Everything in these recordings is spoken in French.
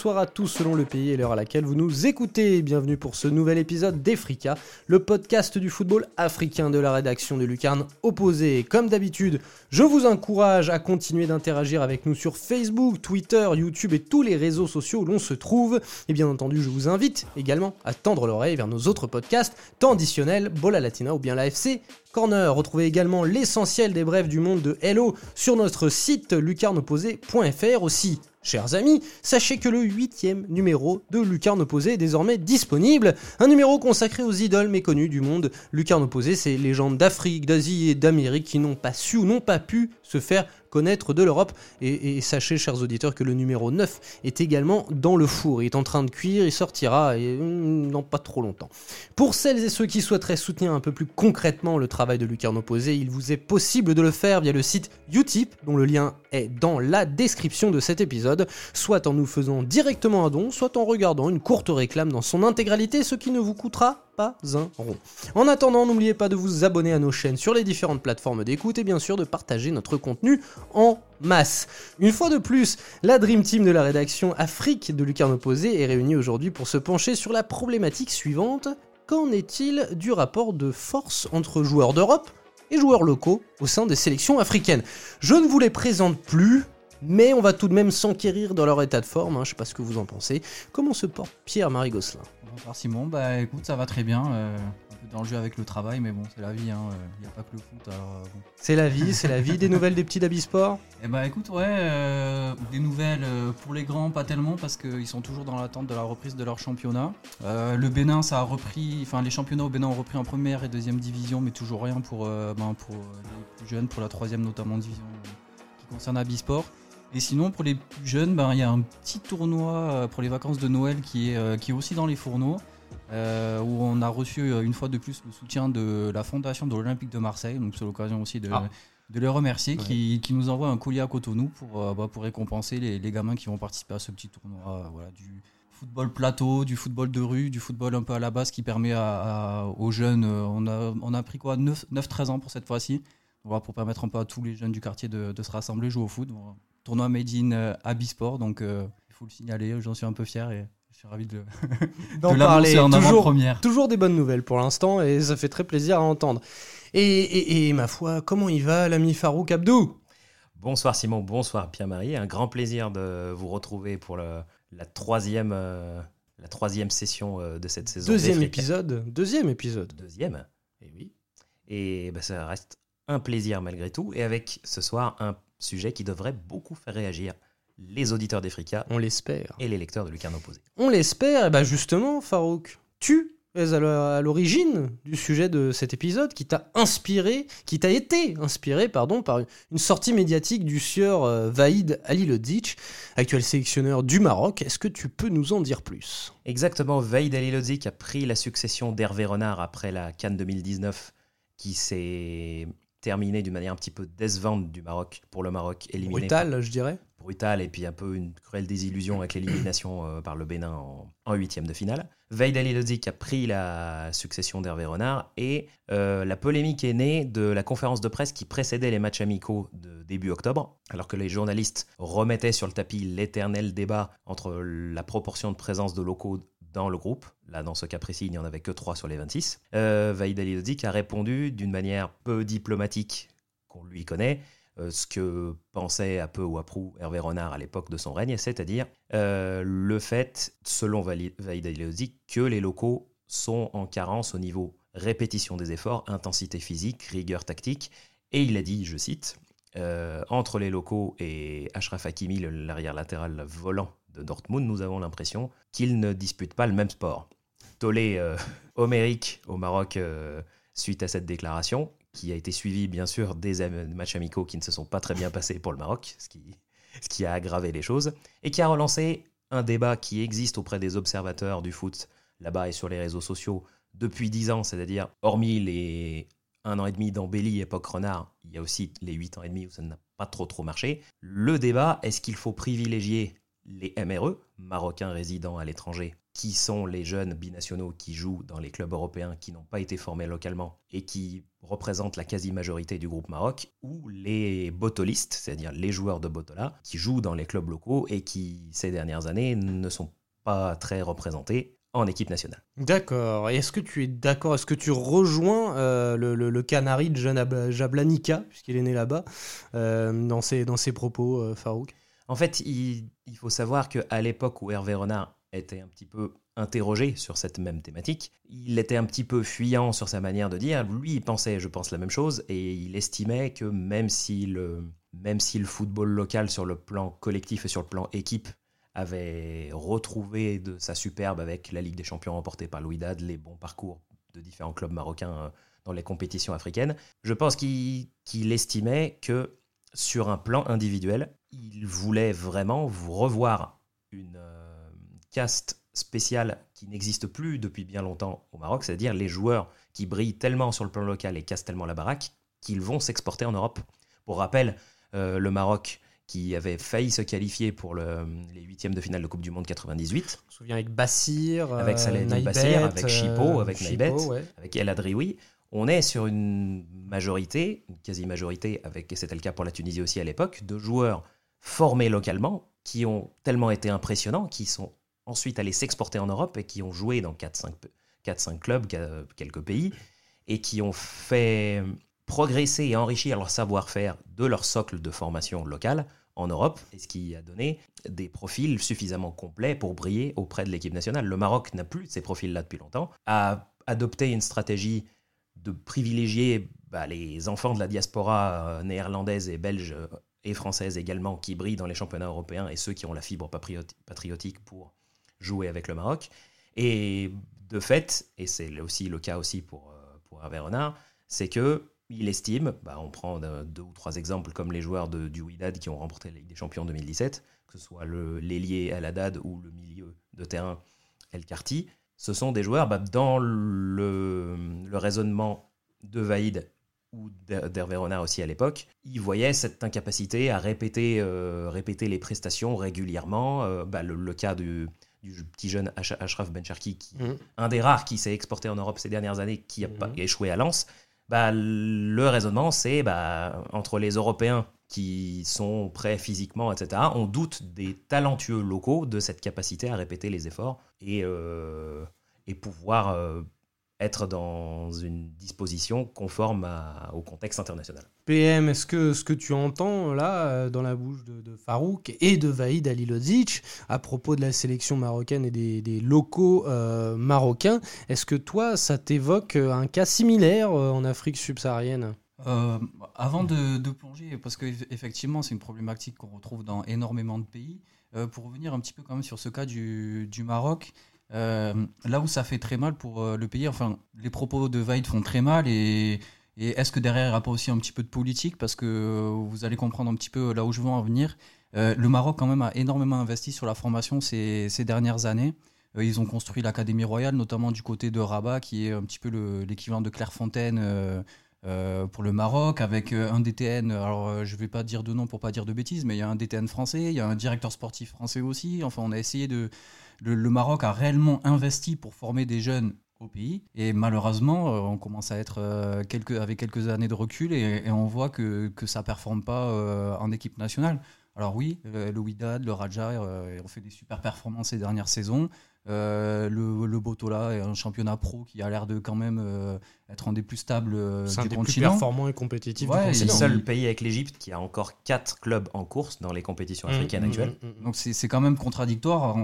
Bonsoir à tous selon le pays et l'heure à laquelle vous nous écoutez. Bienvenue pour ce nouvel épisode d'Efrica, le podcast du football africain de la rédaction de Lucarne Opposé. Comme d'habitude, je vous encourage à continuer d'interagir avec nous sur Facebook, Twitter, YouTube et tous les réseaux sociaux où l'on se trouve. Et bien entendu, je vous invite également à tendre l'oreille vers nos autres podcasts, tant additionnels, Bola Latina ou bien l'AFC Corner. Retrouvez également l'essentiel des brèves du monde de Hello sur notre site lucarneopposé.fr aussi. Chers amis, sachez que le huitième numéro de Lucarne Opposé est désormais disponible. Un numéro consacré aux idoles méconnues du monde. Lucarne Opposé, c'est légendes d'Afrique, d'Asie et d'Amérique qui n'ont pas su ou n'ont pas pu se faire connaître de l'Europe. Et, sachez, chers auditeurs, que le numéro 9 est également dans le four. Il est en train de cuire, il sortira hmm, non pas trop longtemps. Pour celles et ceux qui souhaiteraient soutenir un peu plus concrètement le travail de Lucarne Opposé, il vous est possible de le faire via le site Utip, dont le lien est dans la description de cet épisode, soit en nous faisant directement un don, soit en regardant une courte réclame dans son intégralité, ce qui ne vous coûtera pas un rond. En attendant, n'oubliez pas de vous abonner à nos chaînes sur les différentes plateformes d'écoute et bien sûr de partager notre contenu en masse. Une fois de plus, la Dream Team de la rédaction Afrique de Lucarne Opposé est réunie aujourd'hui pour se pencher sur la problématique suivante. Qu'en est-il du rapport de force entre joueurs d'Europe et joueurs locaux au sein des sélections africaines? Je ne vous les présente plus, mais on va tout de même s'enquérir dans leur état de forme, hein, je sais pas ce que vous en pensez. Comment se porte Pierre-Marie Gosselin? Bonsoir Simon, bah écoute ça va très bien, euh, un peu dans le jeu avec le travail mais bon c'est la vie, il hein, n'y euh, a pas que le foot alors euh, bon. C'est la vie, c'est la vie, des nouvelles des petits d'Abisport Eh bah écoute ouais, des nouvelles pour les grands pas tellement parce qu'ils sont toujours dans l'attente de la reprise de leur championnat. le Bénin ça a repris, enfin les championnats au Bénin ont repris en première et deuxième division mais toujours rien pour, ben, pour les plus jeunes, pour la troisième notamment division qui concerne Abisport. Et sinon, pour les plus jeunes, ben, il y a un petit tournoi euh, pour les vacances de Noël qui est, euh, qui est aussi dans les fourneaux, euh, où on a reçu une fois de plus le soutien de la fondation de l'Olympique de Marseille. Donc c'est l'occasion aussi de, ah. de les remercier, qui, qui, nous envoie un collier à Cotonou pour, bah, pour récompenser les, les, gamins qui vont participer à ce petit tournoi. voilà, du football plateau, du football de rue, du football un peu à la base qui permet à, aux jeunes, on a, on a pris quoi 9-13 ans pour cette fois-ci, pour permettre un peu à tous les jeunes du quartier de, de se rassembler, jouer au foot tournoi made in euh, Abisport, donc euh, il faut le signaler, j'en suis un peu fier et je suis ravi de, d'en parler en toujours, première. Toujours des bonnes nouvelles pour l'instant et ça fait très plaisir à entendre. Et, ma foi, comment il va l'ami Farouk Abdou? Bonsoir Simon, bonsoir Pierre-Marie. Un grand plaisir de vous retrouver pour le, la, troisième, euh, la troisième session de cette saison. Deuxième épisode. Deuxième épisode. Deuxième, et eh oui. Et bah, ça reste un plaisir malgré tout. Et avec ce soir un sujet qui devrait beaucoup faire réagir les auditeurs d'Efrica. On l'espère. Et les lecteurs de Lucarne Opposé. On l'espère, et bien justement, Farouk, tu es à l'origine du sujet de cet épisode qui t'a inspiré, qui t'a été inspiré, pardon, par une sortie médiatique du sieur euh, Vaïd Alilodzic, actuel sélectionneur du Maroc. Est-ce que tu peux nous en dire plus? Exactement, Vaïd Alilodzic a pris la succession d'Hervé Renard après la Cannes 2019 qui s'est terminé d'une manière un petit peu décevante du Maroc pour le Maroc éliminé. Brutal, je dirais. Brutal et puis un peu une cruelle désillusion avec l'élimination euh, par le Bénin en huitième de finale. Veid Ali a pris la succession d'Hervé Renard et euh, la polémique est née de la conférence de presse qui précédait les matchs amicaux de début octobre, alors que les journalistes remettaient sur le tapis l'éternel débat entre la proportion de présence de locaux dans le groupe. Là, dans ce cas précis, il n'y en avait que 3 sur les 26. Euh, Vaïd a répondu d'une manière peu diplomatique qu'on lui connaît, euh, ce que pensait à peu ou à prou Hervé Renard à l'époque de son règne, c'est-à-dire euh, le fait, selon Vaïd Alilodzic, que les locaux sont en carence au niveau répétition des efforts, intensité physique, rigueur tactique. Et il a dit, je cite, euh, entre les locaux et Ashraf Hakimi, l'arrière latéral volant de Dortmund, nous avons l'impression qu'ils ne disputent pas le même sport. Tollé euh, homérique au Maroc euh, suite à cette déclaration, qui a été suivie bien sûr des matchs amicaux qui ne se sont pas très bien passés pour le Maroc, ce qui, a aggravé les choses, et qui a relancé un débat qui existe auprès des observateurs du foot là-bas et sur les réseaux sociaux depuis dix ans, c'est-à-dire hormis les un an et demi d'embellie époque renard, il y a aussi les huit ans et demi où ça n'a pas trop trop marché. Le débat, est-ce qu'il faut privilégier les MRE, Marocains résidant à l'étranger, qui sont les jeunes binationaux qui jouent dans les clubs européens qui n'ont pas été formés localement et qui représentent la quasi-majorité du groupe Maroc, ou les botolistes, c'est-à-dire les joueurs de Botola, qui jouent dans les clubs locaux et qui, ces dernières années, ne sont pas très représentés en équipe nationale. D'accord. Est-ce que tu es d'accord Est-ce que tu rejoins euh, le, Canari de Jablanica, puisqu'il est né là-bas, euh, dans, ses, dans ses propos, euh, Farouk? En fait, il, faut savoir qu'à l'époque où Hervé Renard était un petit peu interrogé sur cette même thématique. Il était un petit peu fuyant sur sa manière de dire. Lui, il pensait, je pense, la même chose, et il estimait que même si le, même si le football local sur le plan collectif et sur le plan équipe avait retrouvé de sa superbe avec la Ligue des Champions remportée par Louis Dad, les bons parcours de différents clubs marocains euh, dans les compétitions africaines, je pense qu'il estimait que sur un plan individuel, il voulait vraiment vous revoir une euh, caste spéciale qui n'existe plus depuis bien longtemps au Maroc, c'est-à-dire les joueurs qui brillent tellement sur le plan local et cassent tellement la baraque qu'ils vont s'exporter en Europe. Pour rappel, euh, le Maroc qui avait failli se qualifier pour le, les huitièmes de finale de Coupe du Monde 98. On se souvient avec Bassir, avec Saleh Bassir, avec Chipo, avec Chipo, avec El Adrioui. On est sur une majorité, une quasi-majorité, avec, et c'était le cas pour la Tunisie aussi à l'époque, de joueurs formés localement, qui ont tellement été impressionnants, qui sont ensuite allés s'exporter en Europe et qui ont joué dans 4-5 clubs, quelques pays, et qui ont fait progresser et enrichir leur savoir-faire de leur socle de formation locale en Europe, et ce qui a donné des profils suffisamment complets pour briller auprès de l'équipe nationale. Le Maroc n'a plus ces profils-là depuis longtemps, a adopté une stratégie de privilégier bah, les enfants de la diaspora euh, néerlandaise et belge et française également qui brillent dans les championnats européens et ceux qui ont la fibre patriotique pour jouer avec le Maroc. Et de fait, et c'est aussi le cas aussi pour, euh, pour Hervé Renard, c'est que il estime, bah on prend deux ou trois exemples comme les joueurs de, du Wydad qui ont remporté la Ligue des Champions en 2017, que ce soit l'ailier El Haddad ou le milieu de terrain El Karti, ce sont des joueurs bah, dans le, le, raisonnement de Vaïd ou d'Hervé Renard aussi à l'époque, ils voyaient cette incapacité à répéter, euh, répéter les prestations régulièrement. Euh, bah, le, cas du, du, petit jeune Ashraf Bencharki, qui, mmh. un des rares qui s'est exporté en Europe ces dernières années, qui a pas, mmh. échoué à Lens. Bah, le raisonnement, c'est bah, entre les Européens qui sont prêts physiquement, etc., on doute des talentueux locaux de cette capacité à répéter les efforts et, euh, et pouvoir euh, être dans une disposition conforme au contexte international. PM, est-ce que ce que tu entends là euh, dans la bouche de, Farouk et de Vaïd Alilodzic à propos de la sélection marocaine et des, locaux marocains, est-ce que toi ça t'évoque un cas similaire en Afrique subsaharienne? Avant de, plonger, parce qu'effectivement c'est une problématique qu'on retrouve dans énormément de pays, pour revenir un petit peu quand même sur ce cas du, Maroc, euh, là où ça fait très mal pour euh, le pays, enfin, les propos de Vaid font très mal et, est-ce que derrière il n'y a pas aussi un petit peu de politique? Parce que euh, vous allez comprendre un petit peu là où je veux en venir. le Maroc, quand même, a énormément investi sur la formation ces, dernières années. ils ont construit l'Académie royale, notamment du côté de Rabat, qui est un petit peu l'équivalent de Clairefontaine. Pour le Maroc avec un DTN. Alors, je vais pas dire de nom pour pas dire de bêtises, mais il y a un DTN français, il y a un directeur sportif français aussi. Enfin, on a essayé de, le, Maroc a réellement investi pour former des jeunes au pays. Et malheureusement, euh, on commence à être euh, quelques, avec quelques années de recul et, on voit que, que ça ne performe pas euh, en équipe nationale. Alors oui, le Wydad, le Raja ont fait des super performances ces dernières saisons. Euh, le, le Botola est un championnat pro qui a l'air de quand même euh, être un des plus stables euh, du plus performants et compétitifs C'est le seul pays avec l'Égypte qui a encore 4 clubs en course dans les compétitions mmh, africaines mmh, actuelles. Mmh, Donc c'est quand même contradictoire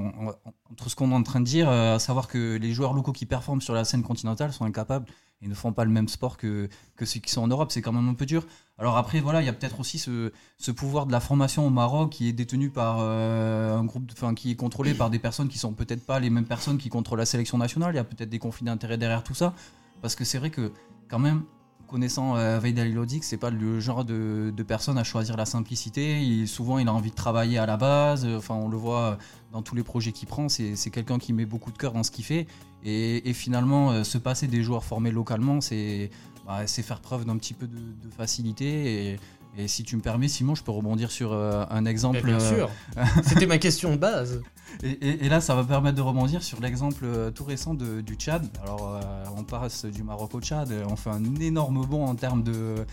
entre ce qu'on est en train de dire, à savoir que les joueurs locaux qui performent sur la scène continentale sont incapables et ne font pas le même sport que, ceux qui sont en Europe. C'est quand même un peu dur. Alors après, voilà, il y a peut-être aussi ce, ce, pouvoir de la formation au Maroc qui est détenu par euh, un groupe, enfin qui est contrôlé par des personnes qui sont peut-être pas les mêmes personnes qui contrôlent la sélection nationale. Il y a peut-être des conflits d'intérêts derrière tout ça, parce que c'est vrai que quand même, connaissant euh, Veid c'est pas le genre de, personne à choisir la simplicité. Souvent, il a envie de travailler à la base. Enfin, on le voit dans tous les projets qu'il prend. C'est quelqu'un qui met beaucoup de cœur dans ce qu'il fait. Et, finalement, euh, se passer des joueurs formés localement, c'est bah, faire preuve d'un petit peu de, facilité. Et si tu me permets, Simon, je peux rebondir sur euh, un exemple. Bien sûr. C'était ma question de base. Et, là, ça va permettre de rebondir sur l'exemple tout récent du Tchad. Alors, on passe du Maroc au Tchad, on fait un énorme bond en termes de,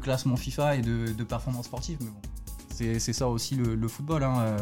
classement FIFA et de, performance sportive. Mais bon, c'est ça aussi le, football. Hein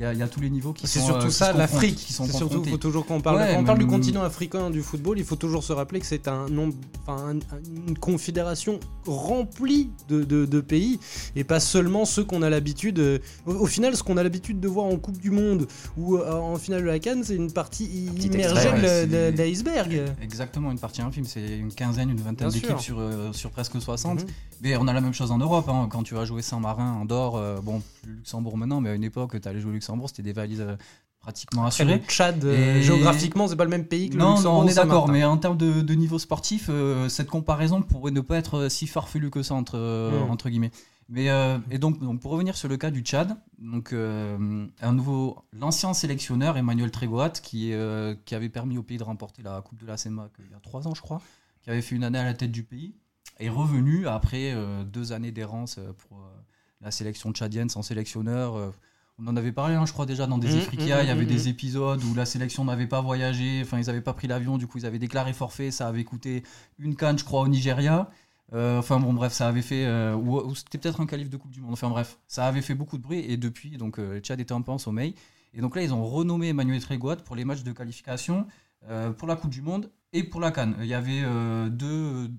il y, a tous les niveaux qui sont. C'est surtout euh, ça, l'Afrique. C'est surtout, faut toujours quand on parle, on parle du continent africain du football, il faut toujours se rappeler que c'est un nombre, une confédération remplie de, pays et pas seulement ceux qu'on a l'habitude. Euh, au, final, ce qu'on a l'habitude de voir en Coupe du Monde ou euh, en finale de la Cannes, c'est une partie immergée de l'iceberg. Exactement, une partie infime. C'est une quinzaine, une vingtaine d'équipes sur, sur presque 60. Mais on a la même chose en Europe. Hein. Quand tu vas jouer Saint-Marin, Andorre, euh, bon, Luxembourg maintenant, mais à une époque, tu allais jouer Luxembourg, c'était des valises euh, pratiquement assurées. Le Tchad, euh, géographiquement, c'est pas le même pays que le Luxembourg. Non, on est d'accord, mais en termes de, niveau sportif, cette comparaison pourrait ne pas être si farfelue que ça, entre, hmm. entre guillemets. Mais, et donc, donc, pour revenir sur le cas du Tchad, donc, un nouveau, l'ancien sélectionneur Emmanuel Trégoat, qui, qui avait permis au pays de remporter la Coupe de la CEMAC il y a trois ans, je crois, qui avait fait une année à la tête du pays, est revenu après euh, deux années d'errance euh, pour euh, la sélection tchadienne sans sélectionneur. On en avait parlé, hein, je crois, déjà dans des mmh, mmh, il y avait mmh, des épisodes où la sélection n'avait pas voyagé, enfin, ils n'avaient pas pris l'avion, du coup, ils avaient déclaré forfait, ça avait coûté une canne, je crois, au Nigeria. enfin bon bref, ça avait fait ou, c'était peut-être un calife de Coupe du Monde. Enfin bref, ça avait fait beaucoup de bruit et depuis donc Tchad était un peu en sommeil et donc là ils ont renommé Emmanuel Trégoat pour les matchs de qualification pour la Coupe du Monde et pour la Cannes. Il y avait deux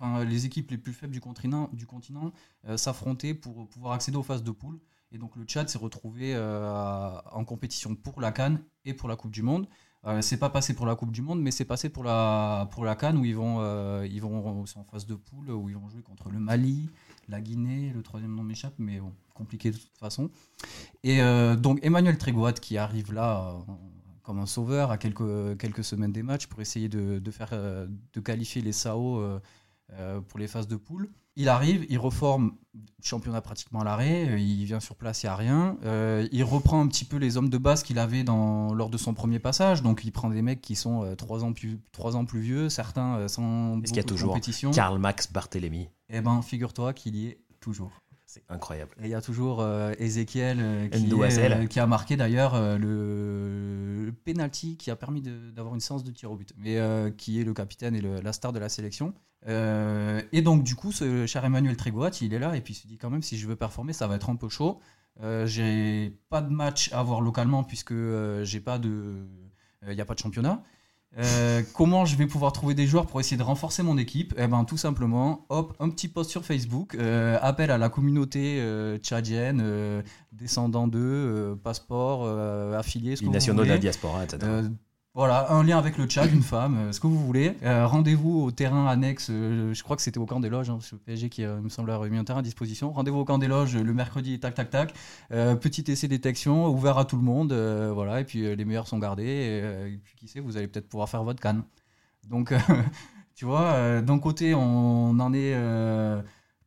enfin, les équipes les plus faibles du continent, du continent euh, s'affrontaient pour pouvoir accéder aux phases de poule. Et donc le Tchad s'est retrouvé euh, en compétition pour la Cannes et pour la Coupe du Monde. Euh, c'est pas passé pour la Coupe du Monde, mais c'est passé pour la, pour la Cannes où ils vont, euh, ils vont en phase de poule où ils vont jouer contre le Mali, la Guinée, le troisième nom m'échappe, mais bon, compliqué de toute façon. Et donc Emmanuel Trégoat qui arrive là comme un sauveur à quelques, quelques semaines des matchs pour essayer de, de faire, de qualifier les SAO pour les phases de poule. Il arrive, il reforme le championnat pratiquement à l'arrêt, euh, il vient sur place, il n'y a rien. Euh, il reprend un petit peu les hommes de base qu'il avait dans, lors de son premier passage. Donc il prend des mecs qui sont 3 ans, plus, ans plus vieux, certains sans Est-ce qu'il y a toujours Karl Max Barthélemy Eh ben, figure-toi qu'il y est toujours. C'est incroyable. Et il y a toujours Ezekiel qui, qui, a marqué d'ailleurs le, le penalty qui a permis d'avoir une séance de tir au but, mais qui est le capitaine et la star de la sélection. Euh, et donc, du coup, ce cher Emmanuel Trégoat, il est là et puis il se dit quand même, si je veux performer, ça va être un peu chaud. Euh, j'ai pas de match à voir localement puisque euh, j'ai pas de, il n'y a pas de championnat. Comment je vais pouvoir trouver des joueurs pour essayer de renforcer mon équipe Eh ben tout simplement, hop, un petit post sur Facebook, appel à la communauté tchadienne, descendants d'eux, passeport, affiliés, les nationaux de la diaspora, etc. Voilà, un lien avec le Tchad, une femme, euh, ce que vous voulez. Euh, rendez-vous au terrain annexe, euh, je crois que c'était au camp des loges, hein, le PSG qui me semble avoir mis un terrain à disposition. Rendez-vous au camp des loges le mercredi, tac, tac, tac. petit essai détection, ouvert à tout le monde, voilà, et puis les meilleurs sont gardés. Et, puis qui sait, vous allez peut-être pouvoir faire votre canne. Donc, tu vois, d'un côté, on en est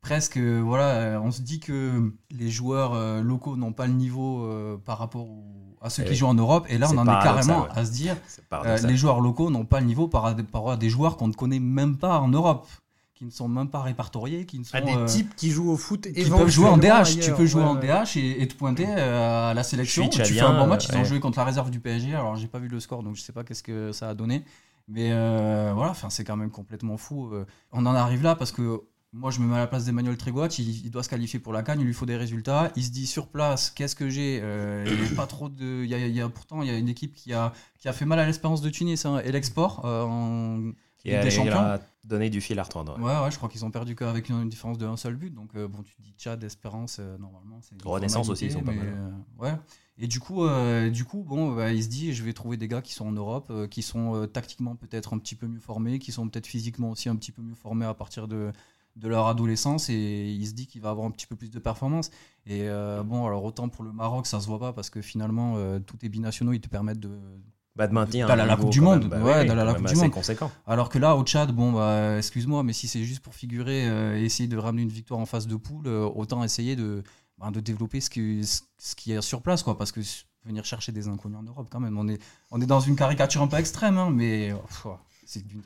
presque, voilà, on se dit que les joueurs locaux n'ont pas le niveau par rapport aux à ceux qui jouent en Europe. Et là, on en est carrément à se dire euh, les joueurs locaux n'ont pas le niveau par rapport à des joueurs qu'on ne connaît même pas en Europe qui ne sont même pas répertoriés, qui ne sont à des euh, types qui jouent au foot et qui peuvent jouer en DH. tu peux jouer en DH et, te pointer euh, à la sélection. Tu fais un bon match. Ils ont joué contre la réserve du PSG. Alors j'ai pas vu le score, donc je sais pas qu'est-ce que ça a donné. Mais voilà, enfin c'est quand même complètement fou. On en arrive là parce que moi, je me mets à la place d'Emmanuel Trégoat. Il, doit se qualifier pour la canne. Il lui faut des résultats. Il se dit sur place, qu'est-ce que j'ai euh, Il pas trop de. Il y, a, pourtant, il y a une équipe qui a, qui a fait mal à l'espérance de Tunis hein, et l'export euh, en qui a, des champions. A donné du fil à retordre. Ouais, ouais, je crois qu'ils ont perdu qu'avec une, différence de un seul but. Donc, euh, bon, tu dis Tchad, Espérance, normalement. c'est Renaissance aussi, ils sont pas mal. ouais. Et du coup, du coup bon, bah, il se dit, je vais trouver des gars qui sont en Europe, qui sont tactiquement peut-être un petit peu mieux formés, qui sont peut-être physiquement aussi un petit peu mieux formés à partir de, de leur adolescence et il se dit qu'il va avoir un petit peu plus de performance. Et euh, bon, alors autant pour le Maroc, ça se voit pas parce que finalement, euh, tout est binationaux, ils te permettent de. Bah de maintenir d'aller à la Coupe du Monde, bah ouais, d'aller à la Coupe du Monde. conséquent. Alors que là, au Tchad, bon, bah, excuse-moi, mais si c'est juste pour figurer, euh, essayer de ramener une victoire en phase de poule, autant essayer de, bah, de développer ce qui, ce qui est sur place, quoi, parce que venir chercher des inconnus en Europe, quand même, on est, on est dans une caricature un peu extrême, hein, mais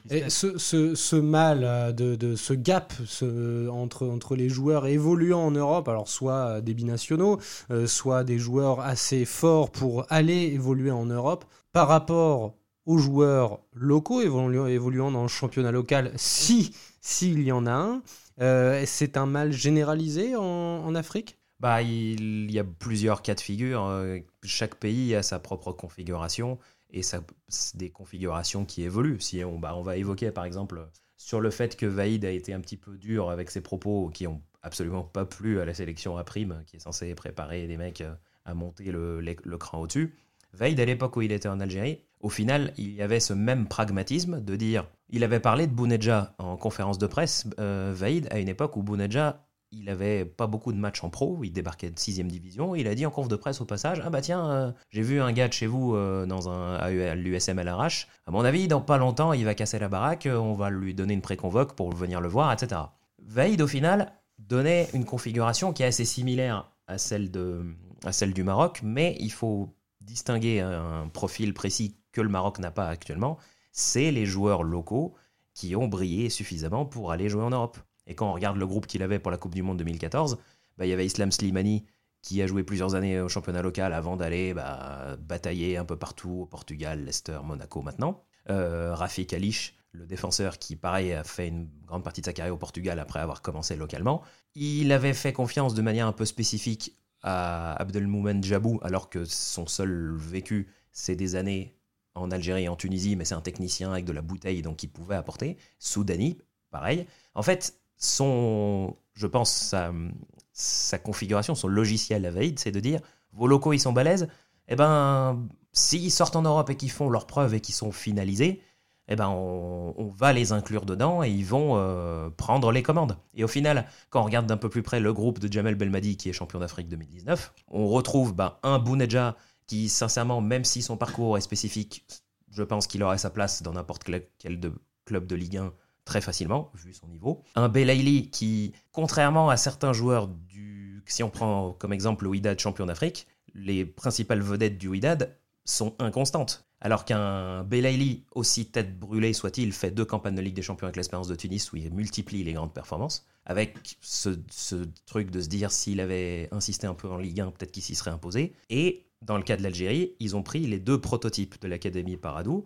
Et ce, ce, ce mal, euh, de, de, ce gap ce, entre, entre les joueurs évoluant en Europe, alors soit des binationaux, euh, soit des joueurs assez forts pour aller évoluer en Europe, par rapport aux joueurs locaux évoluant, évoluant dans le championnat local, si s'il y en a un, euh, c'est un mal généralisé en, en Afrique? Bah, il y a plusieurs cas de figure. Chaque pays a sa propre configuration et ça, des configurations qui évoluent. Si on, bah, on va évoquer par exemple sur le fait que Vaïd a été un petit peu dur avec ses propos qui ont absolument pas plu à la sélection à prime, qui est censée préparer les mecs à monter le, le, cran au-dessus. Vaïd, à l'époque où il était en Algérie, au final, il y avait ce même pragmatisme de dire. Il avait parlé de Bounedja en conférence de presse, euh, Vaïd, à une époque où Bounedja il avait pas beaucoup de matchs en pro, il débarquait de 6 division, il a dit en conf de presse au passage Ah bah tiens, euh, j'ai vu un gars de chez vous euh, dans un à l'USM LRH, à mon avis, dans pas longtemps, il va casser la baraque, on va lui donner une préconvoque pour venir le voir, etc. Vaïd, au final, donnait une configuration qui est assez similaire à celle, de, à celle du Maroc, mais il faut distinguer un profil précis que le Maroc n'a pas actuellement, c'est les joueurs locaux qui ont brillé suffisamment pour aller jouer en Europe. Et quand on regarde le groupe qu'il avait pour la Coupe du Monde 2014, bah, il y avait Islam Slimani qui a joué plusieurs années au championnat local avant d'aller bah, batailler un peu partout au Portugal, Leicester, Monaco maintenant. Euh, Rafik Alish, le défenseur qui, pareil, a fait une grande partie de sa carrière au Portugal après avoir commencé localement. Il avait fait confiance de manière un peu spécifique à Abdelmoumen Djabou, alors que son seul vécu, c'est des années en Algérie et en Tunisie, mais c'est un technicien avec de la bouteille, donc il pouvait apporter. Soudani, pareil. En fait, son, je pense, sa, sa configuration, son logiciel à Vaïd, c'est de dire vos locaux ils sont balèzes, eh ben s'ils sortent en Europe et qu'ils font leurs preuves et qu'ils sont finalisés, eh ben on, va les inclure dedans et ils vont euh, prendre les commandes. Et au final, quand on regarde d'un peu plus près le groupe de Jamel Belmadi qui est champion d'Afrique 2019, on retrouve ben, un Bouneja qui, sincèrement, même si son parcours est spécifique, je pense qu'il aurait sa place dans n'importe quel club de Ligue 1 très facilement, vu son niveau. Un Belaïli qui, contrairement à certains joueurs du... Si on prend comme exemple le Wydad champion d'Afrique, les principales vedettes du Wydad sont inconstantes. Alors qu'un Belaïli, aussi tête brûlée soit-il, fait deux campagnes de Ligue des Champions avec l'Espérance de Tunis où il multiplie les grandes performances, avec ce, truc de se dire s'il avait insisté un peu en Ligue 1, peut-être qu'il s'y serait imposé. Et dans le cas de l'Algérie, ils ont pris les deux prototypes de l'Académie Paradou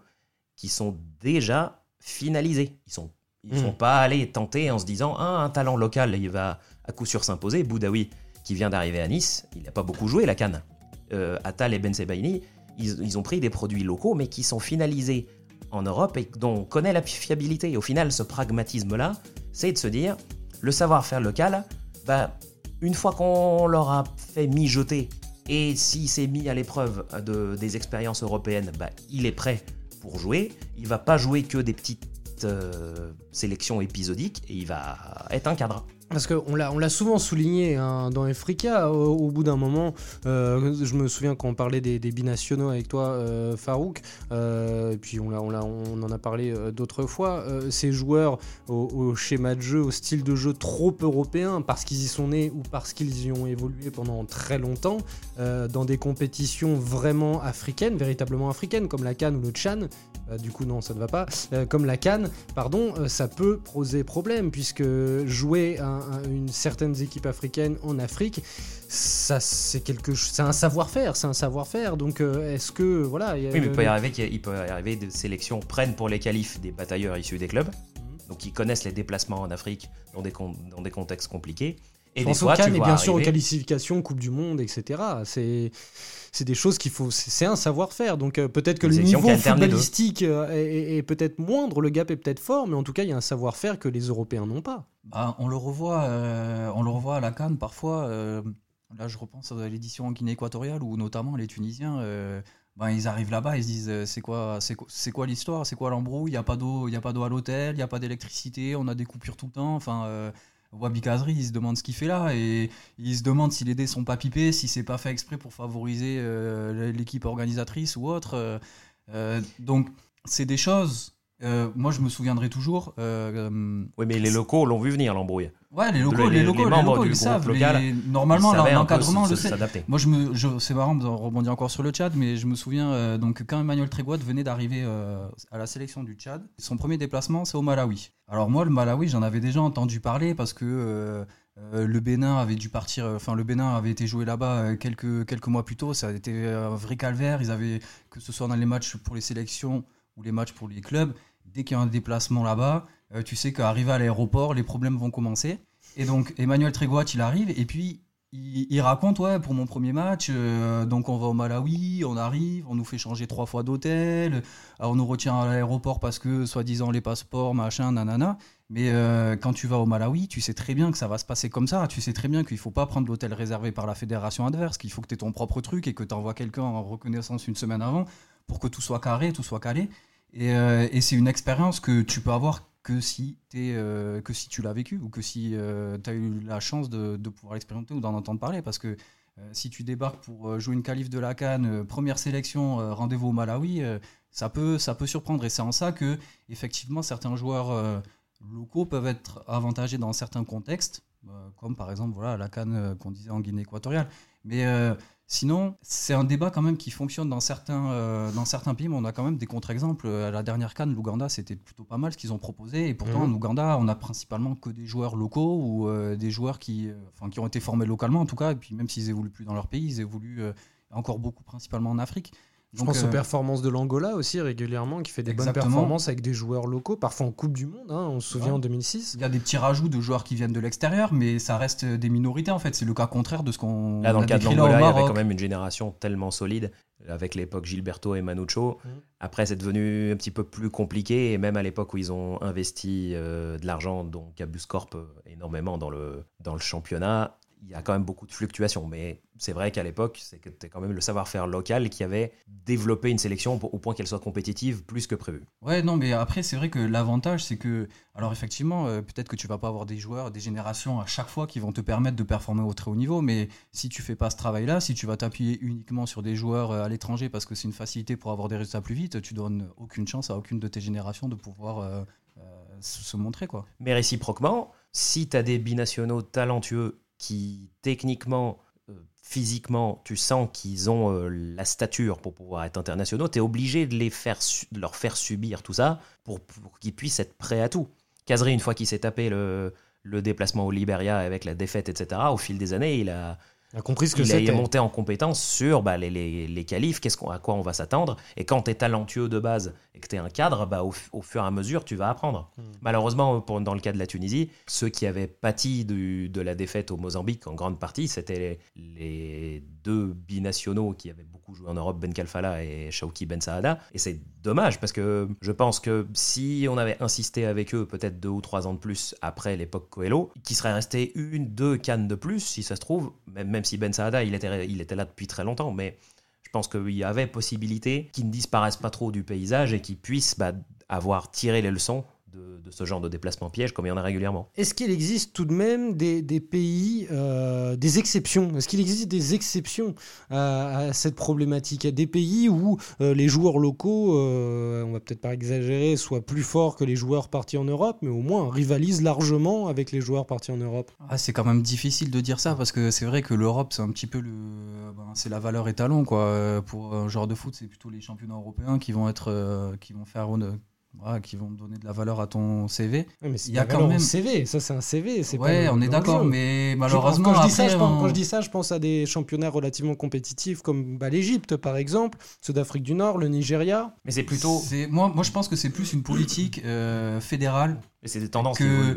qui sont déjà finalisés. Ils sont ils ne sont hmm. pas allés tenter en se disant ah, un talent local, il va à coup sûr s'imposer. Boudaoui, qui vient d'arriver à Nice, il n'a pas beaucoup joué la canne. Euh, Atal et Ben Sebaini, ils, ont pris des produits locaux, mais qui sont finalisés en Europe et dont on connaît la fiabilité. Et au final, ce pragmatisme-là, c'est de se dire le savoir-faire local, bah, une fois qu'on leur a fait mijoter, et s'il s'est mis à l'épreuve de, des expériences européennes, bah, il est prêt pour jouer. Il va pas jouer que des petites euh, sélection épisodique et il va être un cadre. Parce qu'on l'a, l'a souvent souligné hein, dans Africa, au, bout d'un moment, euh, je me souviens quand on parlait des, binationaux avec toi, euh, Farouk, et puis on, l'a, on, on en a parlé d'autres fois, ces joueurs au, schéma de jeu, au style de jeu trop européen, parce qu'ils y sont nés ou parce qu'ils y ont évolué pendant très longtemps, dans des compétitions vraiment africaines, véritablement africaines, comme la Cannes ou le Tchan, du coup non, ça ne va pas, comme la Cannes, pardon, ça peut poser problème, puisque jouer un une certaines équipes africaines en Afrique, ça c'est quelque c'est un savoir-faire, c'est un savoir-faire. Donc euh, est-ce que voilà, oui, mais il peut y arriver qu'il peut y arriver des sélections prennent pour les qualifs des batailleurs issus des clubs, mhm. donc ils connaissent les déplacements en Afrique dans des dans des contextes compliqués. Et des fois, tu et bien sûr aux qualifications, Coupe du Monde, etc. C'est c'est des choses qu'il faut. C'est un savoir-faire. Donc euh, peut-être que le niveau footballistique euh, est, peut-être moindre, le gap est peut-être fort, mais en tout cas, il y a un savoir-faire que les Européens n'ont pas. Bah, on le revoit, euh, on le revoit à la Cannes parfois. là, je repense à l'édition en Guinée équatoriale où notamment les Tunisiens. Ben, ils arrivent là-bas, ils se disent c'est quoi, c'est quoi l'histoire, c'est quoi l'embrouille, il n'y a pas d'eau, il y a pas d'eau à l'hôtel, il n'y a pas d'électricité, on a des coupures tout le temps. Enfin, Wabi Kazri, il se demande ce qu'il fait là et il se demande si les dés sont pas pipés, si c'est pas fait exprès pour favoriser euh, l'équipe organisatrice ou autre. Euh, euh, donc, c'est des choses Euh, moi, je me souviendrai toujours. euh, Oui, mais les locaux l'ont vu venir l'embrouille. ouais, les Les- locaux, les les, locaux, les locaux, ils savent. local, mais normalement, l'encadrement le sait. Moi, je me, je, c'est marrant, on rebondit encore sur le Tchad, mais je me souviens euh, donc quand Emmanuel Trégoat venait d'arriver à la sélection du Tchad, son premier déplacement, c'est au Malawi. Alors moi, le Malawi, j'en avais déjà entendu parler parce que euh, le Bénin avait dû partir, euh, enfin le Bénin avait été joué là-bas euh, quelques quelques mois plus tôt. Ça a été un vrai calvaire. Ils avaient que ce soit dans les matchs pour les sélections ou les matchs pour les clubs, dès qu'il y a un déplacement là-bas, euh, tu sais qu'arrivé à l'aéroport, les problèmes vont commencer. Et donc Emmanuel Trégoat, il arrive et puis il, raconte ouais pour mon premier match, euh, donc on va au Malawi, on arrive, on nous fait changer trois fois d'hôtel, euh, on nous retient à l'aéroport parce que soi-disant les passeports, machin, nanana. Mais quand tu vas au Malawi, tu sais très bien que ça va se passer comme ça. Tu sais très bien qu'il faut pas prendre l'hôtel réservé par la fédération adverse, qu'il faut que tu aies ton propre truc et que tu envoies quelqu'un en reconnaissance une semaine avant pour que tout soit carré, tout soit calé. Et, euh, et c'est une expérience que tu peux avoir que si, euh, tu l'as vécu ou que si tu as eu la chance de, pouvoir l'expérimenter ou d'en entendre parler. Parce que euh, si tu débarques pour euh, jouer une qualif de la Cannes, euh, première sélection, euh, rendez-vous au Malawi, euh, ça, peut, ça peut surprendre. Et c'est en ça que, effectivement, certains joueurs euh, locaux peuvent être avantagés dans certains contextes, euh, comme par exemple voilà, la Cannes euh, qu'on disait en Guinée équatoriale. Mais euh, Sinon, c'est un débat quand même qui fonctionne dans certains, euh, dans certains pays, mais on a quand même des contre-exemples. À la dernière Cannes, l'Ouganda, c'était plutôt pas mal ce qu'ils ont proposé. Et pourtant, Mhm. en Ouganda, on a principalement que des joueurs locaux ou euh, des joueurs qui, euh, enfin, qui ont été formés localement en tout cas. Et puis même s'ils évoluent plus dans leur pays, ils évoluent euh, encore beaucoup principalement en Afrique. Je pense euh, aux performances de l'Angola aussi régulièrement, qui fait des bonnes performances avec des joueurs locaux, parfois en Coupe du Monde, hein, on se souvient Ouais. en 2006. il y a des petits rajouts de joueurs qui viennent de l'extérieur, mais ça reste des minorités en fait. C'est le cas contraire de ce qu'on Là, dans a le cas de l'Angola, il y avait quand même une génération tellement solide, avec l'époque Gilberto et Manucho. Mhm. Après, c'est devenu un petit peu plus compliqué, et même à l'époque où ils ont investi euh, de l'argent, donc Cabus Corp euh, énormément dans le, dans le championnat, il y a quand même beaucoup de fluctuations. Mais c'est vrai qu'à l'époque, c'est que c'était quand même le savoir-faire local qui avait développé une sélection pour- au point qu'elle soit compétitive plus que prévu. Ouais, non, mais après, c'est vrai que l'avantage, c'est que, alors effectivement, euh, peut-être que tu vas pas avoir des joueurs, des générations à chaque fois qui vont te permettre de performer au très haut niveau, mais si tu fais pas ce travail-là, si tu vas t'appuyer uniquement sur des joueurs euh, à l'étranger parce que c'est une facilité pour avoir des résultats plus vite, tu donnes aucune chance à aucune de tes générations de pouvoir euh, euh, se se montrer, quoi. Mais réciproquement, si tu as des binationaux talentueux qui, techniquement, euh, physiquement, tu sens qu'ils ont euh, la stature pour pouvoir être internationaux, tu es obligé de, les faire de leur faire subir tout ça pour, pour qu'ils puissent être prêts à tout. Kazri, une fois qu'il s'est tapé le, le déplacement au Liberia avec la défaite, etc., au fil des années, il a, a compris ce que il, est monté en compétence sur bah, les, les, les qualifs, qu'est-ce qu'on, à quoi on va s'attendre. Et quand tu es talentueux de base et que tu es un cadre, bah, au, au fur et à mesure, tu vas apprendre. Hmm. Malheureusement, pour, dans le cas de la Tunisie, ceux qui avaient pâti du- de la défaite au Mozambique en grande partie, c'était les, les deux binationaux qui avaient beaucoup joué en Europe, Ben Kalfala et Shauki Ben Saada. Et c'est dommage parce que je pense que si on avait insisté avec eux peut-être deux ou trois ans de plus après l'époque Coelho, qui serait resté une, deux cannes de plus, si ça se trouve, même, même si Ben Saada, il était, là depuis très longtemps, mais je pense qu'il y avait possibilité qu'ils ne disparaissent pas trop du paysage et qu'ils puissent bah, avoir tiré les leçons de, de ce genre de déplacement piège comme il y en a régulièrement. Est-ce qu'il existe tout de même des, des pays, euh, des exceptions? Est-ce qu'il existe des exceptions à, à cette problématique? A des pays où euh, les joueurs locaux, euh, on va peut-être pas exagérer, soient plus forts que les joueurs partis en Europe, mais au moins rivalisent largement avec les joueurs partis en Europe. Ah, c'est quand même difficile de dire ça parce que c'est vrai que l'Europe c'est un petit peu le, ben, c'est la valeur étalon quoi. Euh, Pour un genre de foot, c'est plutôt les championnats européens qui vont être, euh, qui vont faire, une- voilà, qui vont donner de la valeur à ton CV. Ouais, mais c'est Il y a quand même- CV, ça c'est un CV. c'est pas Ouais, on est d'accord, mais Je pense- malheureusement quand, je dis ça, je pense, on- quand je dis ça, je pense à des championnats relativement compétitifs comme bah, l'Égypte par exemple, ceux d'Afrique du Nord, le Nigeria. Mais c'est plutôt. moi, moi je pense que c'est plus une politique euh, fédérale Mais c'est des tendances que-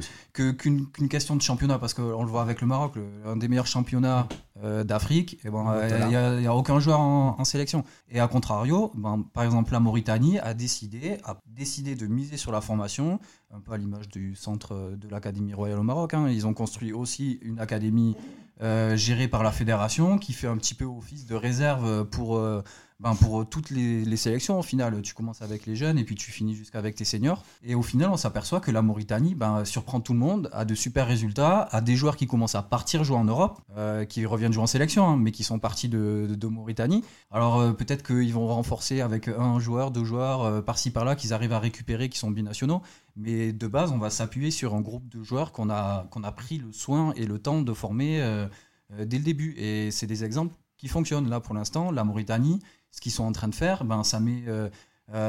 qu'une qu'une question de championnat, parce qu'on le voit avec le Maroc, le- un des meilleurs championnats euh, d'Afrique, et ben, il Voilà. n'y a, aucun joueur en, en sélection. Et à contrario, ben, par exemple, la Mauritanie a décidé, a décidé de miser sur la formation, un peu à l'image du centre de l'Académie royale au Maroc. hein. Ils ont construit aussi une académie euh, gérée par la fédération qui fait un petit peu office de réserve pour, euh, ben, pour toutes les, sélections, au final, tu commences avec les jeunes et puis tu finis jusqu'avec tes seniors. Et au final, on s'aperçoit que la Mauritanie ben, surprend tout le monde, a de super résultats, a des joueurs qui commencent à partir jouer en Europe, euh, qui reviennent jouer en sélection, hein, mais qui sont partis de, de, Mauritanie. Alors euh, peut-être qu'ils vont renforcer avec un joueur, deux joueurs, euh, par-ci par-là, qu'ils arrivent à récupérer, qui sont binationaux. Mais de base, on va s'appuyer sur un groupe de joueurs qu'on a, qu'on a pris le soin et le temps de former dès le début. Et c'est des exemples qui fonctionnent. Là, pour l'instant, la Mauritanie, ce qu'ils sont en train de faire, ben, ça, met,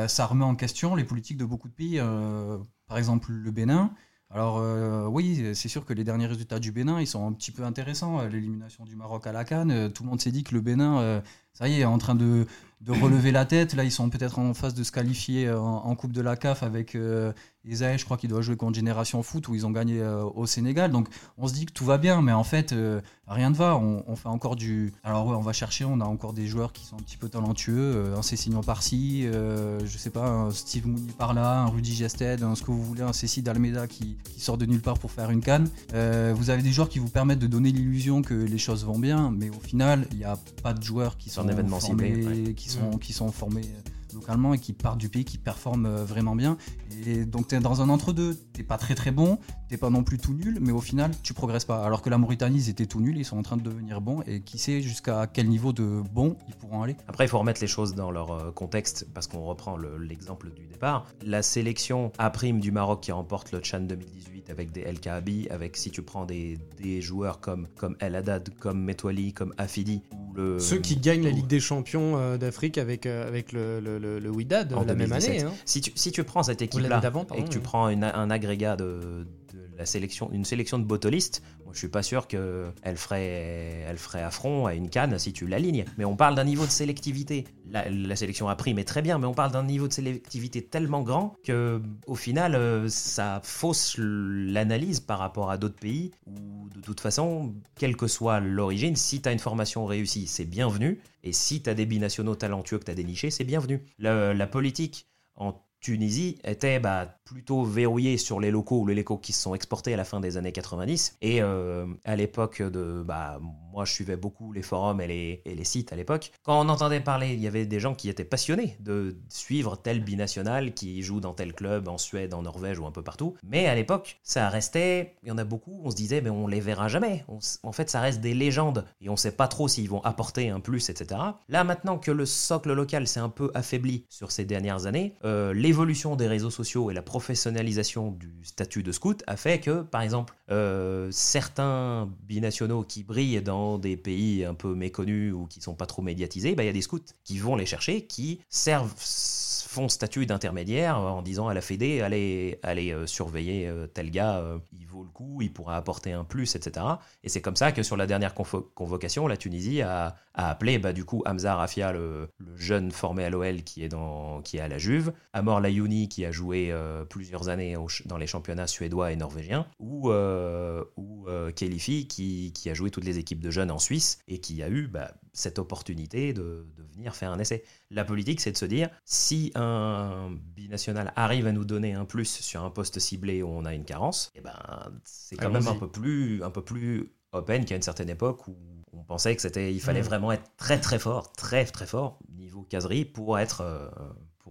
ça remet en question les politiques de beaucoup de pays. par exemple, le Bénin. Alors oui, c'est sûr que les derniers résultats du Bénin, ils sont un petit peu intéressants. L'élimination du Maroc à la Cannes, tout le monde s'est dit que le Bénin, ça y est, est en train de, relever la tête. Là, ils sont peut-être en phase de se qualifier en, Coupe de la CAF avec euh, je crois qu'il doit jouer contre Génération Foot où ils ont gagné euh, au Sénégal. Donc, on se dit que tout va bien, mais en fait, euh, rien ne va. On, fait encore du. Alors, ouais, on va chercher, on a encore des joueurs qui sont un petit peu talentueux. Euh, un Cécignon par-ci, je sais pas, un Steve Mounier par-là, un Rudy Gested, un ce que vous voulez, un Cécile d'Almeida qui, qui, sort de nulle part pour faire une canne. vous avez des joueurs qui vous permettent de donner l'illusion que les choses vont bien, mais au final, il n'y a pas de joueurs qui sont, formés, qui sont, qui sont formés localement et qui partent du pays, qui performent euh, vraiment bien. Et donc tu es dans un entre-deux. T'es pas très très bon, t'es pas non plus tout nul, mais au final tu progresses pas. Alors que la Mauritanie, ils étaient tout nuls, ils sont en train de devenir bons et qui sait jusqu'à quel niveau de bon ils pourront aller. Après, il faut remettre les choses dans leur euh, contexte parce qu'on reprend l'exemple du départ. La sélection A' du Maroc qui remporte le Chan 2018 avec des El Kaabi, avec si tu prends des, des joueurs comme, comme El Haddad, comme Metwali, comme Afidi. Le, Ceux qui gagnent la Ligue des Champions euh, d'Afrique avec, avec le le, le, Widad la même année. Hein. Si, tu, si tu prends cette équipe-là et que tu prends un agrégat de, sélection, une sélection de botolistes, je suis pas sûr qu'elle ferait, affront à une canne si tu l'alignes. Mais on parle d'un niveau de sélectivité. La, sélection a pris, mais très bien, mais on parle d'un niveau de sélectivité tellement grand que au final, euh, ça fausse l'analyse par rapport à d'autres pays où, de toute façon, quelle que soit l'origine, si tu as une formation réussie, c'est bienvenu. Et si tu as des binationaux talentueux que tu as dénichés, c'est bienvenu. La politique en Tunisie était bah, plutôt verrouillé sur les locaux ou les locaux qui se sont exportés à la fin des années 90. Et euh, à l'époque de. Bah, moi, je suivais beaucoup les forums et les, sites à l'époque. Quand on entendait parler, il y avait des gens qui étaient passionnés de suivre tel binational qui joue dans tel club en Suède, en Norvège ou un peu partout. Mais à l'époque, ça restait. Il y en a beaucoup, on se disait, mais on les verra jamais. en fait, ça reste des légendes et on sait pas trop s'ils vont apporter un plus, etc. Là, maintenant que le socle local s'est un peu affaibli sur ces dernières années, euh, l'évolution des réseaux sociaux et la professionnalisation du statut de scout a fait que, par exemple, euh, certains binationaux qui brillent dans des pays un peu méconnus ou qui sont pas trop médiatisés, bah, il y a des scouts qui vont les chercher, qui servent font statut d'intermédiaire en disant à la Fédé allez, allez euh, surveiller euh, tel gars, euh, il vaut le coup, il pourra apporter un plus, etc. Et c'est comme ça que sur la dernière convocation, la Tunisie a, appelé bah, du coup Hamza Rafia, le, jeune formé à l'OL qui, est qui est à la Juve, Amor Layouni qui a joué plusieurs années dans les championnats suédois et norvégiens, ou, Kelifi qui, qui, a joué toutes les équipes de jeunes en Suisse et qui a eu bah, cette opportunité de, de venir faire un essai. La politique, c'est de se dire, si un binational arrive à nous donner un plus sur un poste ciblé où on a une carence, eh ben, c'est quand même un peu, plus, un peu plus open qu'à une certaine époque où on pensait que c'était, il fallait mm. vraiment être très très fort, très très fort, niveau caserie, pour être... Euh,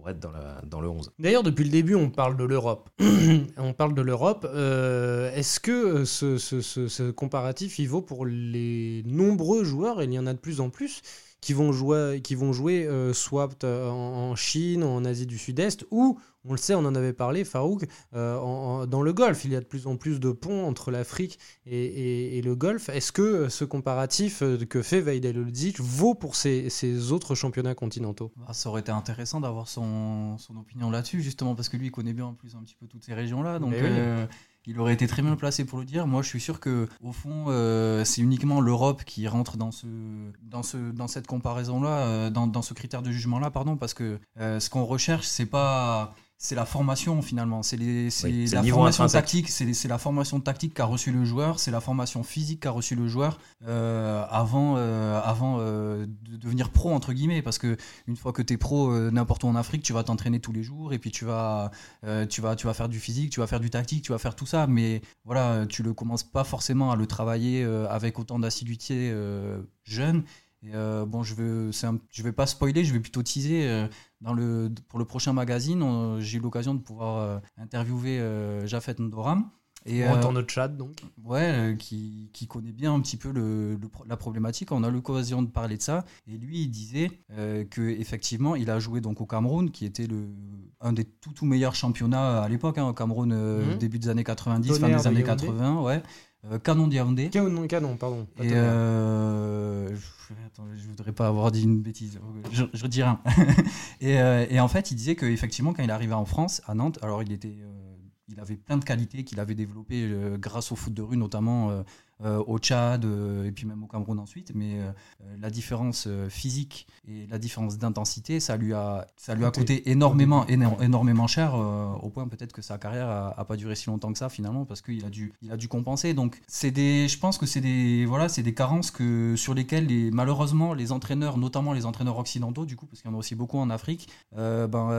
être dans, le 11. D'ailleurs, depuis le début, on parle de l'Europe. on parle de l'Europe. Euh, est-ce que ce, ce, comparatif, il vaut pour les nombreux joueurs, et il y en a de plus en plus, qui vont jouer, qui euh, soit euh, en, Chine, en Asie du Sud-Est, ou, on le sait, on en avait parlé, Farouk, euh, dans le Golfe. Il y a de plus en plus de ponts entre l'Afrique et, le Golfe. Est-ce que ce comparatif que fait Vaidel vaut pour ces, ces, autres championnats continentaux? Bah, Ça aurait été intéressant d'avoir son, son, opinion là-dessus, justement, parce que lui, il connaît bien en plus un petit peu toutes ces régions-là. Donc il aurait été très bien placé pour le dire. Moi, je suis sûr que au fond, euh, c'est uniquement l'Europe qui rentre dans ce, dans ce, dans cette comparaison-là, euh, dans, dans, ce critère de jugement-là, pardon, parce que euh, ce qu'on recherche, c'est pas c'est la formation finalement, c'est la formation tactique, c'est la formation tactique qu'a reçu le joueur, c'est la formation physique qu'a reçu le joueur euh, avant, euh, avant euh, de devenir pro entre guillemets, parce que une fois que tu es pro n'importe où en Afrique, tu vas t'entraîner tous les jours et puis tu vas, tu vas, tu vas faire du physique, tu vas faire du tactique, tu vas faire tout ça, mais voilà, tu le commences pas forcément à le travailler avec autant d'assiduité jeune Et euh, bon, je vais, un, je vais pas spoiler, je vais plutôt teaser. Euh, dans le, pour le prochain magazine, j'ai eu l'occasion de pouvoir interviewer Jafet Ndoram. Et, euh, dans notre chat, donc. Ouais, qui, qui, connaît bien un petit peu le, la problématique. On a l'occasion de parler de ça. Et lui, il disait euh, qu'effectivement, il a joué donc au Cameroun, qui était le, un des tout, tout meilleurs championnats à l'époque, hein, au Cameroun, mhm. début des années 90, fin des années 80. Ouais. Euh, canon d'Yaoundé. Canon, canon, pardon. Et euh, je, voudrais pas avoir dit une bêtise. Je, je dis rien. et, euh, et, en fait, il disait qu'effectivement, quand il arrivait en France, à Nantes, alors il était, il avait plein de qualités qu'il avait développées grâce au foot de rue, notamment euh, au Tchad euh, et puis même au Cameroun ensuite. Mais euh, la différence physique et la différence d'intensité, ça lui a, ça lui a coûté énormément, énormément cher, au point peut-être que sa carrière a, pas duré si longtemps que ça finalement, parce qu'il a dû, il a dû compenser. Donc c'est des, je pense que c'est des, voilà, c'est des carences que sur lesquelles les, malheureusement les entraîneurs, notamment les entraîneurs occidentaux, du coup, parce qu'il y en a aussi beaucoup en Afrique, ben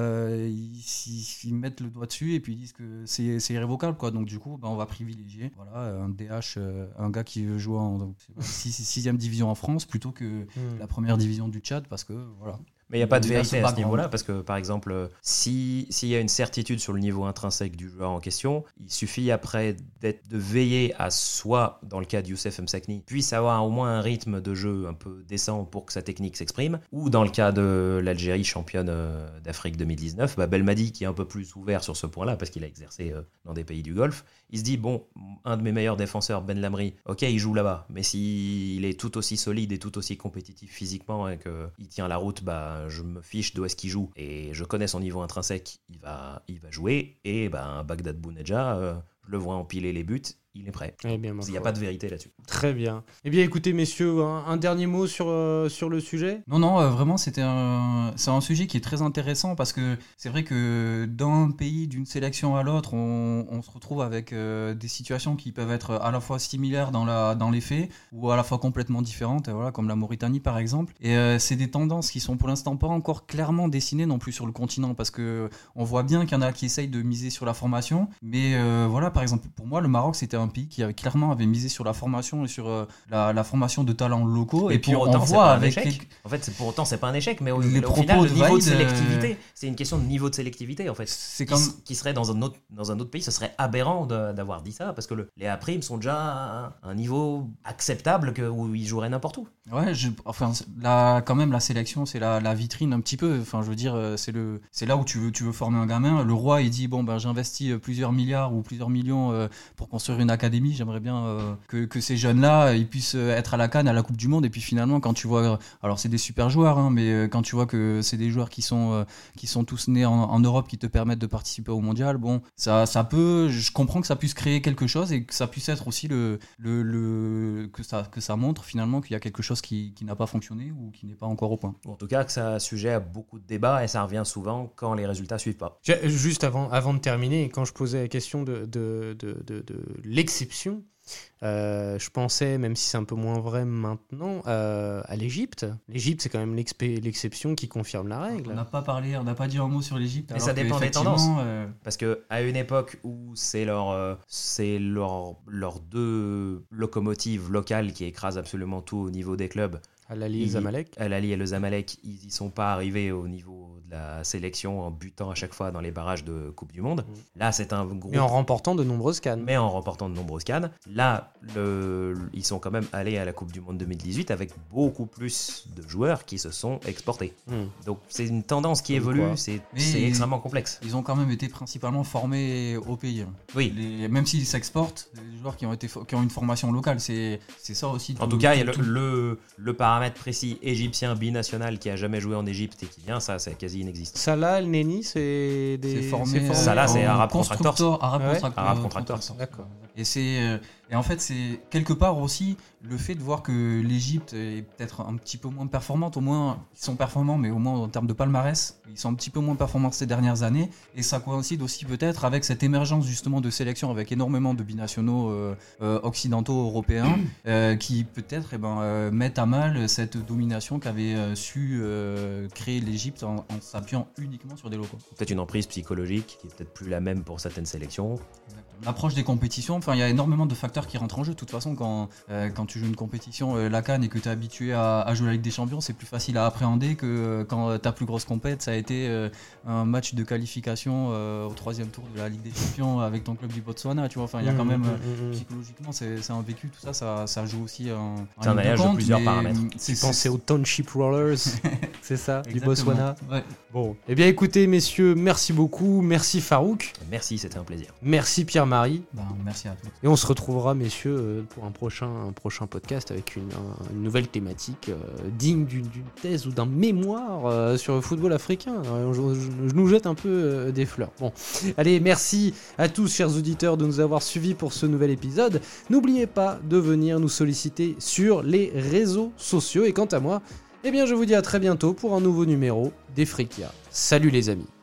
ils, mettent le doigt dessus et puis ils disent que c'est, irrévocable quoi. Donc du coup, ben, on va privilégier, voilà, un DH, un gars qui joue en 6 division en France plutôt que hmm. la première division du Tchad parce que voilà. Mais il n'y a pas de vérité à ce niveau-là, parce que par exemple, s'il y a une certitude sur le niveau intrinsèque du joueur en question, il suffit après de veiller à soit, dans le cas de Youssef Msakni, puisse avoir au moins un rythme de jeu un peu décent pour que sa technique s'exprime, ou dans le cas de l'Algérie championne euh, d'Afrique 2019, bah Belmadi qui est un peu plus ouvert sur ce point-là, parce qu'il a exercé euh, dans des pays du Golfe, il se dit, bon, un de mes meilleurs défenseurs, Ben Lamri, ok, il joue là-bas, mais s'il est tout aussi solide et tout aussi compétitif physiquement et qu'il tient la route, bah je me fiche d'où est-ce qu'il joue et je connais son niveau intrinsèque, il va, il va jouer. Et ben, Bagdad Bouneja, euh, je le vois empiler les buts il est prêt. Eh bien, il n'y a pas de vérité là-dessus. Très bien. Eh bien, écoutez, messieurs, un, dernier mot sur, euh, sur le sujet? Non, non, euh, vraiment, c'était un, c'est un sujet qui est très intéressant parce que c'est vrai que d'un pays, d'une sélection à l'autre, on, on, se retrouve avec euh, des situations qui peuvent être à la fois similaires dans, la, dans les faits ou à la fois complètement différentes, voilà, comme la Mauritanie par exemple. Et c'est des tendances qui sont pour l'instant pas encore clairement dessinées non plus sur le continent parce que on voit bien qu'il y en a qui essayent de miser sur la formation. Mais voilà, par exemple, pour moi, le Maroc, c'était un un pays qui avait, clairement avait misé sur la formation et sur euh, la, formation de talents locaux. Et, puis on voit avec. En fait, pour autant, c'est pas un échec, mais au, les au final, le niveau de sélectivité, euh, c'est une question de niveau de sélectivité en fait. C'est comme qui serait dans un autre dans un autre pays, ce serait aberrant d'avoir dit ça parce que le, les A sont déjà à un niveau acceptable que, où ils joueraient n'importe où. Ouais, je, enfin, là, quand même, la sélection, c'est la, la, vitrine un petit peu. Enfin, je veux dire, euh, c'est le, c'est là où tu veux, tu veux former un gamin. Le roi, il dit bon ben, j'investis plusieurs milliards ou plusieurs millions pour construire une académie, j'aimerais bien euh, que, que, ces jeunes-là, ils puissent être à la canne, à la Coupe du Monde. Et puis finalement, quand tu vois, alors c'est des super joueurs, hein, mais euh, quand tu vois que c'est des joueurs qui sont, euh, qui sont tous nés en, Europe, qui te permettent de participer au mondial, bon, ça, ça peut, je comprends que ça puisse créer quelque chose et que ça puisse être aussi le, le, le que, ça, que ça montre finalement qu'il y a quelque chose qui, qui n'a pas fonctionné ou qui n'est pas encore au point. En tout cas, que ça sujet à beaucoup de débats et ça revient souvent quand les résultats suivent pas. Juste avant, avant de terminer, quand je posais la question de, de, de, de, de l'exception euh, je pensais, même si c'est un peu moins vrai maintenant, euh, à l'Égypte. L'Égypte, c'est quand même l'exception qui confirme la règle. On n'a pas parlé, on n'a pas dit un mot sur l'Égypte. Mais ça dépend des tendances. Euh, Parce que à une époque où c'est leur, c'est leur, leurs deux locomotives locales qui écrasent absolument tout au niveau des clubs. Al-Ali et Zamalek. Al-Ali et le Zamalek, ils n'y sont pas arrivés au niveau la sélection en butant à chaque fois dans les barrages de Coupe du Monde. Mm. Là, c'est un groupe. Mais en remportant de nombreuses cannes. Mais en remportant de nombreuses cannes. Là, le... ils sont quand même allés à la Coupe du Monde 2018 avec beaucoup plus de joueurs qui se sont exportés. Mm. Donc, c'est une tendance qui évolue, c'est extrêmement complexe. Ils ont quand même été principalement formés au pays. Oui. Même s'ils s'exportent, les joueurs qui ont, été... qui ont une formation locale, c'est ça aussi. En tout, cas, il y a le, le, paramètre précis égyptien binational qui a jamais joué en Égypte et qui vient, ça, c'est quasi inexiste. Salah, El Neni, c'est des. Formé, Salah, c'est Arab Contractors. Arab Contractors. D'accord. Et c'est euh, et en fait c'est quelque part aussi le fait de voir que l'Égypte est peut-être un petit peu moins performante, au moins ils sont performants, mais au moins en termes de palmarès, ils sont un petit peu moins performants ces dernières années. Et ça coïncide aussi peut-être avec cette émergence justement de sélection avec énormément de binationaux euh, euh, occidentaux européens qui peut-être eh ben, mettent à mal cette domination qu'avait su créer l'Égypte en, en s'appuyant uniquement sur des locaux. Peut-être une emprise psychologique qui est peut-être plus la même pour certaines sélections. L'approche des compétitions Enfin, il y a énormément de facteurs qui rentrent en jeu. De toute façon, quand, euh, quand tu joues une compétition, euh, la Cannes, et que tu es habitué à, à jouer la Ligue des Champions, c'est plus facile à appréhender que euh, quand ta plus grosse compète, ça a été euh, un match de qualification euh, au troisième tour de la Ligue des Champions avec ton club du Botswana. Tu vois, enfin, il y a quand Mmh, même. mmh, euh, mmh. Psychologiquement, c'est un vécu, tout ça, ça, ça joue aussi un, C'est un alliage de compte, plusieurs paramètres. c'est- Tu pensais aux Township Rollers, c'est ça, du. Botswana? Ouais. Bon, eh bien écoutez messieurs, merci beaucoup, merci Farouk, Merci, c'était un plaisir. merci Pierre-Marie, Ben, merci à tous. et on se retrouvera messieurs euh, pour un prochain, un prochain podcast avec une, un- une nouvelle thématique euh, digne d'une thèse ou d'un mémoire euh, sur le football africain. Je, je- je nous jette un peu euh, des fleurs. Bon, allez, merci à tous chers auditeurs de nous avoir suivis pour ce nouvel épisode. N'oubliez pas de venir nous solliciter sur les réseaux sociaux, et quant à moi, eh bien je vous dis à très bientôt pour un nouveau numéro des Frikia. Salut les amis